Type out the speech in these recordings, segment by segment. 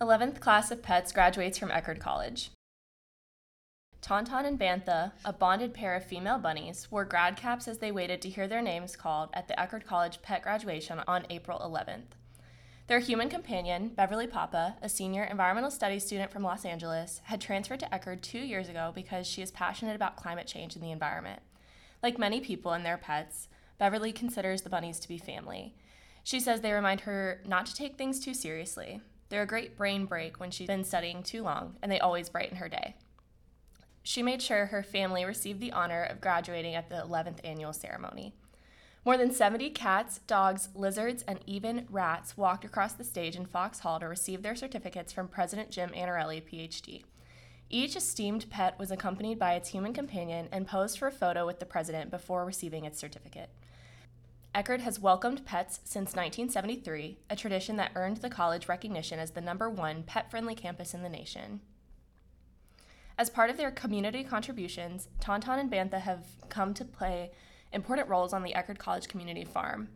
11th class of pets graduates from Eckerd College. Tauntaun and Bantha, a bonded pair of female bunnies, wore grad caps as they waited to hear their names called at the Eckerd College pet graduation on April 11th. Their human companion, Beverly Papa, a senior environmental studies student from Los Angeles, had transferred to Eckerd two years ago because she is passionate about climate change and the environment. Like many people and their pets, Beverly considers the bunnies to be family. She says they remind her not to take things too seriously. They're a great brain break when she's been studying too long, and they always brighten her day. She made sure her family received the honor of graduating at the 11th annual ceremony. More than 70 cats, dogs, lizards, and even rats walked across the stage in Fox Hall to receive their certificates from President Jim Annarelli, PhD. Each esteemed pet was accompanied by its human companion and posed for a photo with the president before receiving its certificate. Eckerd has welcomed pets since 1973, a tradition that earned the college recognition as the number one pet friendly campus in the nation. As part of their community contributions, Tauntaun and Bantha have come to play important roles on the Eckerd College community farm.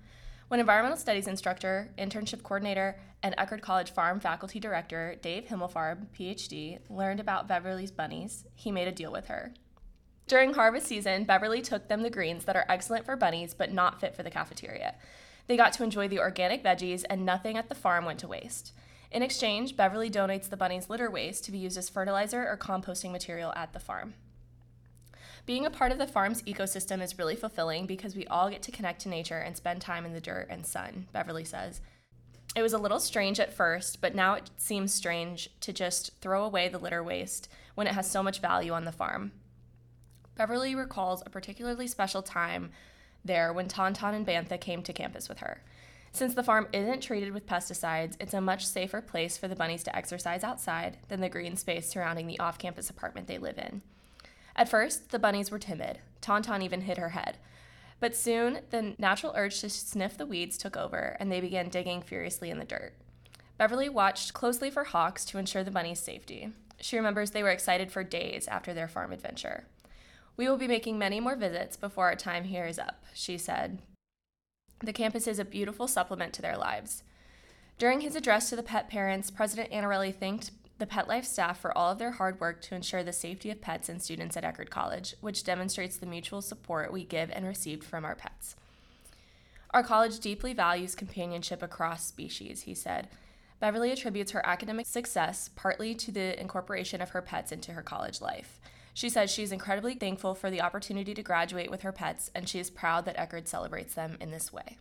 When environmental studies instructor, internship coordinator, and Eckerd College farm faculty director Dave Himmelfarb, PhD, learned about Beverly's bunnies, he made a deal with her. During harvest season, Beverly took them the greens that are excellent for bunnies but not fit for the cafeteria. They got to enjoy the organic veggies, and nothing at the farm went to waste. In exchange, Beverly donates the bunnies' litter waste to be used as fertilizer or composting material at the farm. Being a part of the farm's ecosystem is really fulfilling because we all get to connect to nature and spend time in the dirt and sun, Beverly says. It was a little strange at first, but now it seems strange to just throw away the litter waste when it has so much value on the farm. Beverly recalls a particularly special time there when Tauntaun and Bantha came to campus with her. Since the farm isn't treated with pesticides, it's a much safer place for the bunnies to exercise outside than the green space surrounding the off campus apartment they live in. At first, the bunnies were timid. Tauntaun even hid her head. But soon, the natural urge to sniff the weeds took over, and they began digging furiously in the dirt. Beverly watched closely for hawks to ensure the bunnies' safety. She remembers they were excited for days after their farm adventure. We will be making many more visits before our time here is up, she said. The campus is a beautiful supplement to their lives. During his address to the pet parents, President Annarelli thanked the Pet Life staff for all of their hard work to ensure the safety of pets and students at Eckerd College, which demonstrates the mutual support we give and receive from our pets. Our college deeply values companionship across species, he said. Beverly attributes her academic success partly to the incorporation of her pets into her college life. She says she is incredibly thankful for the opportunity to graduate with her pets, and she is proud that Eckerd celebrates them in this way.